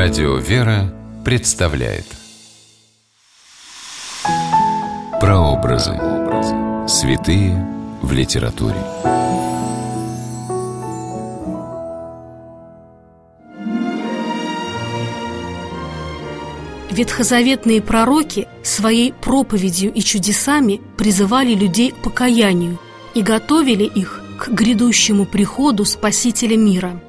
Радио «Вера» представляет Прообразы. Святые в литературе. Ветхозаветные пророки своей проповедью и чудесами призывали людей к покаянию и готовили их к грядущему приходу Спасителя мира.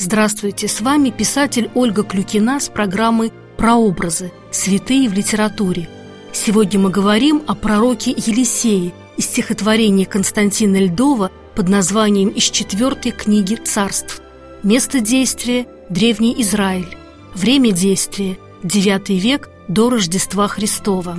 Здравствуйте, с вами писатель Ольга Клюкина с программы «Прообразы. Святые в литературе». Сегодня мы говорим о пророке Елисее из стихотворения Константина Льдова под названием «Из четвертой книги царств». Место действия – Древний Израиль. Время действия – IX век до Рождества Христова.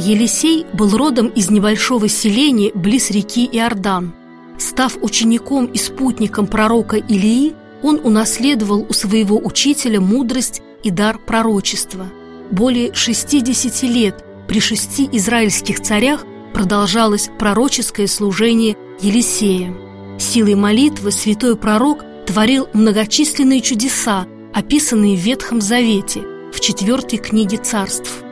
Елисей был родом из небольшого селения близ реки Иордан. Став учеником и спутником пророка Илии, он унаследовал у своего учителя мудрость и дар пророчества. Более 60 лет при шести израильских царях продолжалось пророческое служение Елисея. Силой молитвы святой пророк творил многочисленные чудеса, описанные в Ветхом Завете, в четвертой книге царств.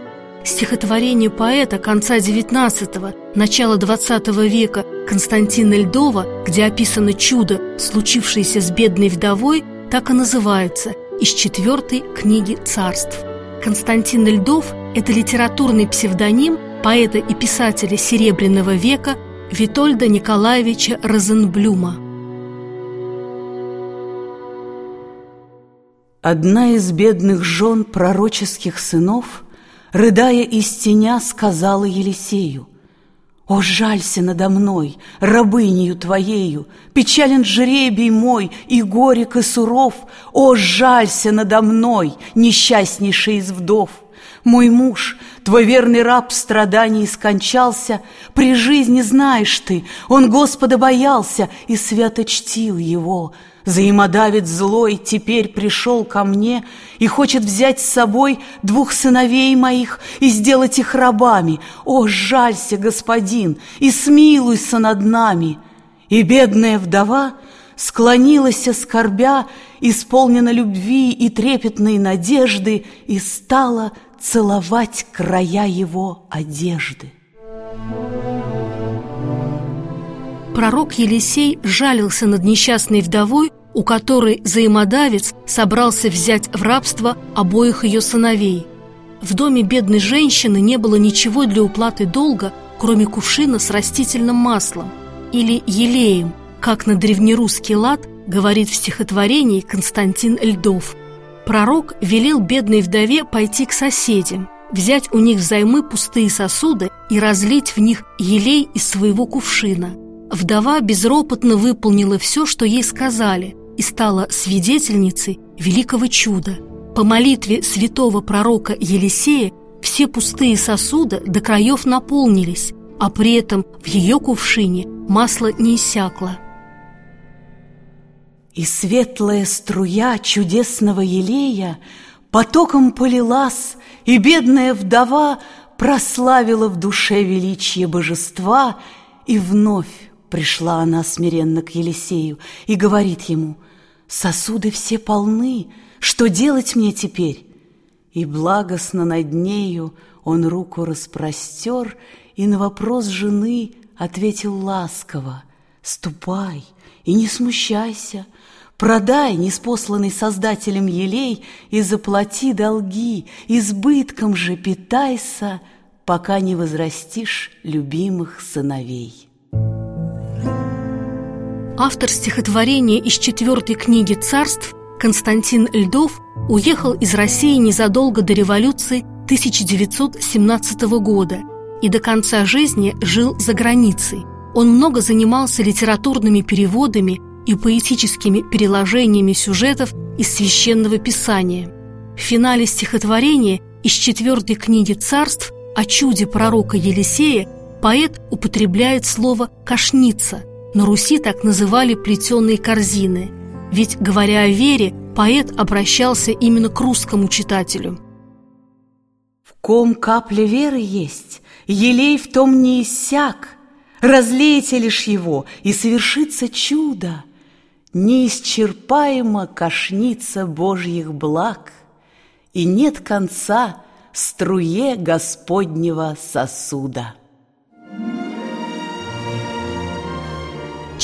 Стихотворение поэта конца XIX – начала XX века Константина Льдова, где описано чудо, случившееся с бедной вдовой, так и называется «Из четвертой книги царств». Константин Льдов – это литературный псевдоним поэта и писателя Серебряного века – Витольда Николаевича Розенблюма. Одна из бедных жен пророческих сынов, Рыдая из теня, сказала Елисею, «О, жалься надо мной, рабынею твоею, Печален жребий мой, и горек, и суров, О, жалься надо мной, несчастнейший из вдов!» Мой муж, твой верный раб страданий скончался, При жизни знаешь ты, он Господа боялся И свято чтил его. Взаимодавец злой теперь пришел ко мне И хочет взять с собой двух сыновей моих И сделать их рабами. О, жалься, господин, и смилуйся над нами. И бедная вдова склонилась, скорбя, Исполнена любви и трепетной надежды, И стала целовать края его одежды. Пророк Елисей жалился над несчастной вдовой, у которой взаимодавец собрался взять в рабство обоих ее сыновей. В доме бедной женщины не было ничего для уплаты долга, кроме кувшина с растительным маслом или елеем, как на древнерусский лад говорит в стихотворении Константин Льдов – Пророк велел бедной вдове пойти к соседям, взять у них взаймы пустые сосуды и разлить в них елей из своего кувшина. Вдова безропотно выполнила все, что ей сказали, и стала свидетельницей великого чуда. По молитве святого пророка Елисея все пустые сосуды до краев наполнились, а при этом в ее кувшине масло не иссякло. И светлая струя чудесного елея Потоком полилась, и бедная вдова Прославила в душе величие божества, И вновь пришла она смиренно к Елисею И говорит ему, «Сосуды все полны, что делать мне теперь?» И благостно над нею он руку распростер И на вопрос жены ответил ласково, «Ступай и не смущайся, Продай неспосланный Создателем елей И заплати долги, избытком же питайся, Пока не возрастишь любимых сыновей. Автор стихотворения из четвертой книги «Царств» Константин Льдов уехал из России незадолго до революции 1917 года и до конца жизни жил за границей. Он много занимался литературными переводами и поэтическими переложениями сюжетов из священного писания. В финале стихотворения из четвертой книги царств о чуде пророка Елисея поэт употребляет слово «кашница». На Руси так называли плетеные корзины. Ведь, говоря о вере, поэт обращался именно к русскому читателю. «В ком капля веры есть, елей в том не иссяк, Разлейте лишь его, и совершится чудо. Неисчерпаемо кошница Божьих благ, И нет конца струе Господнего сосуда.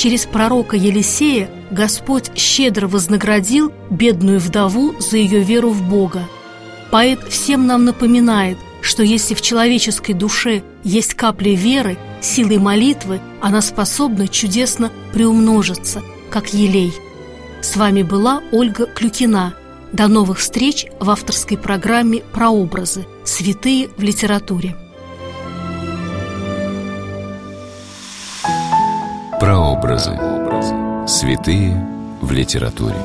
Через пророка Елисея Господь щедро вознаградил бедную вдову за ее веру в Бога. Поэт всем нам напоминает, что если в человеческой душе есть капля веры, силой молитвы, она способна чудесно приумножиться, как елей. С вами была Ольга Клюкина. До новых встреч в авторской программе «Прообразы. Святые в литературе». Прообразы. Святые в литературе.